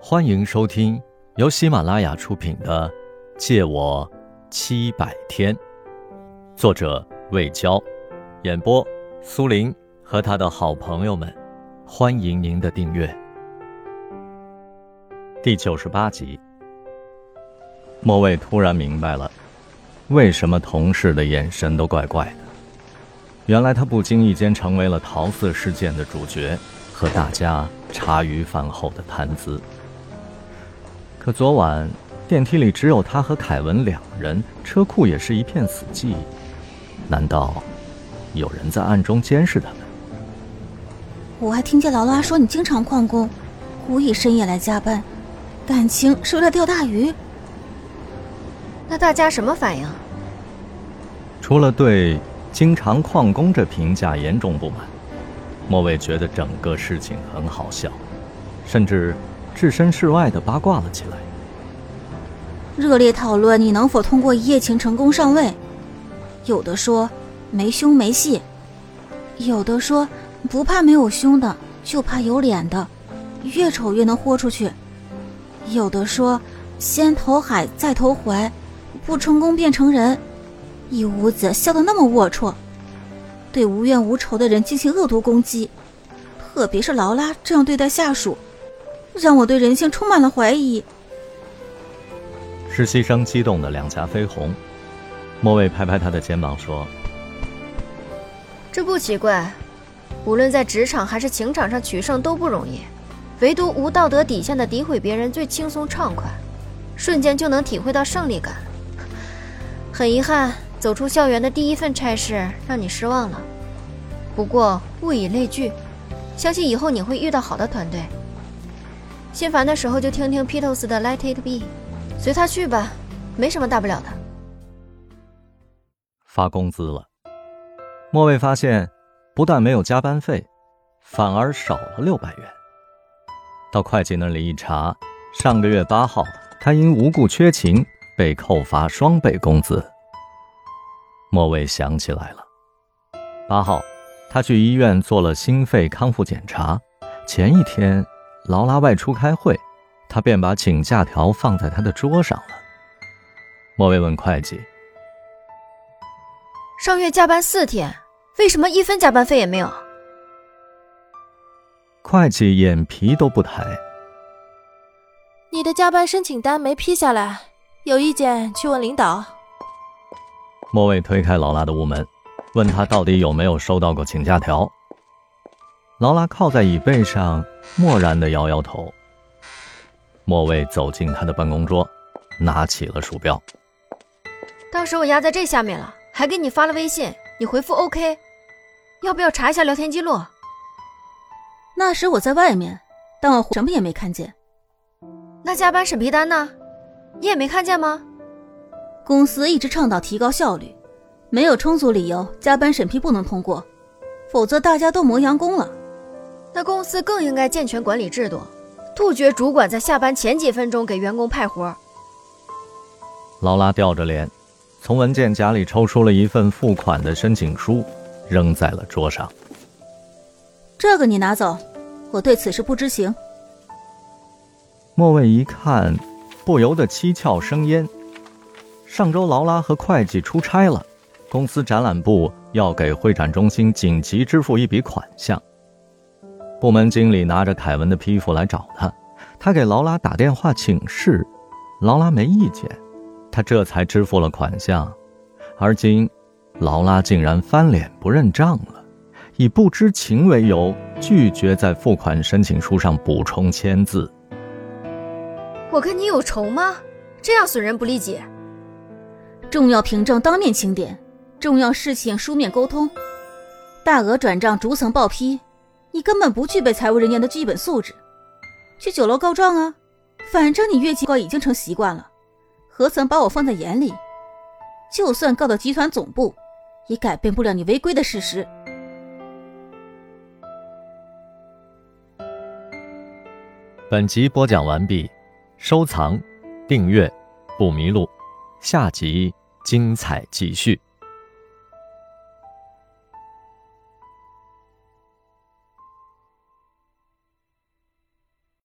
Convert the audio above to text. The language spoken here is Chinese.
欢迎收听由喜马拉雅出品的《借我七百天》，作者魏娇，演播苏林和他的好朋友们。欢迎您的订阅。第九十八集，莫卫突然明白了，为什么同事的眼神都怪怪的。原来他不经意间成为了桃色事件的主角，和大家茶余饭后的谈资。可昨晚电梯里只有他和凯文两人，车库也是一片死寂。难道有人在暗中监视他们？我还听见劳拉说你经常旷工，故意深夜来加班，感情是为了钓大鱼。那大家什么反应？除了对“经常旷工”这评价严重不满，莫卫觉得整个事情很好笑，甚至。置身事外的八卦了起来，热烈讨论你能否通过一夜情成功上位。有的说没胸没戏，有的说不怕没有胸的，就怕有脸的，越丑越能豁出去。有的说先投海再投怀，不成功变成人。一屋子笑得那么龌龊，对无冤无仇的人进行恶毒攻击，特别是劳拉这样对待下属。让我对人性充满了怀疑。实习生激动的两颊绯红，莫卫拍拍他的肩膀说：“这不奇怪，无论在职场还是情场上取胜都不容易，唯独无道德底线的诋毁别人最轻松畅快，瞬间就能体会到胜利感。很遗憾，走出校园的第一份差事让你失望了。不过物以类聚，相信以后你会遇到好的团队。”心烦的时候就听听披头士的《Let It Be》，随他去吧，没什么大不了的。发工资了，莫卫发现，不但没有加班费，反而少了六百元。到会计那里一查，上个月八号，他因无故缺勤被扣发双倍工资。莫卫想起来了，八号，他去医院做了心肺康复检查，前一天。劳拉外出开会，他便把请假条放在他的桌上了。莫威问会计：“上月加班四天，为什么一分加班费也没有？”会计眼皮都不抬：“你的加班申请单没批下来，有意见去问领导。”莫威推开劳拉的屋门，问他到底有没有收到过请假条。劳拉靠在椅背上，漠然地摇摇头。莫卫走进他的办公桌，拿起了鼠标。当时我压在这下面了，还给你发了微信，你回复 OK。要不要查一下聊天记录？那时我在外面，但我什么也没看见。那加班审批单呢？你也没看见吗？公司一直倡导提高效率，没有充足理由，加班审批不能通过，否则大家都磨洋工了。那公司更应该健全管理制度，杜绝主管在下班前几分钟给员工派活。劳拉吊着脸，从文件夹里抽出了一份付款的申请书，扔在了桌上。这个你拿走，我对此事不知情。莫卫一看，不由得七窍生烟。上周劳拉和会计出差了，公司展览部要给会展中心紧急支付一笔款项。部门经理拿着凯文的批复来找他，他给劳拉打电话请示，劳拉没意见，他这才支付了款项。而今，劳拉竟然翻脸不认账了，以不知情为由拒绝在付款申请书上补充签字。我跟你有仇吗？这样损人不利己。重要凭证当面清点，重要事情书面沟通，大额转账逐层报批。你根本不具备财务人员的基本素质，去酒楼告状啊！反正你越级告已经成习惯了，何曾把我放在眼里？就算告到集团总部，也改变不了你违规的事实。本集播讲完毕，收藏、订阅不迷路，下集精彩继续。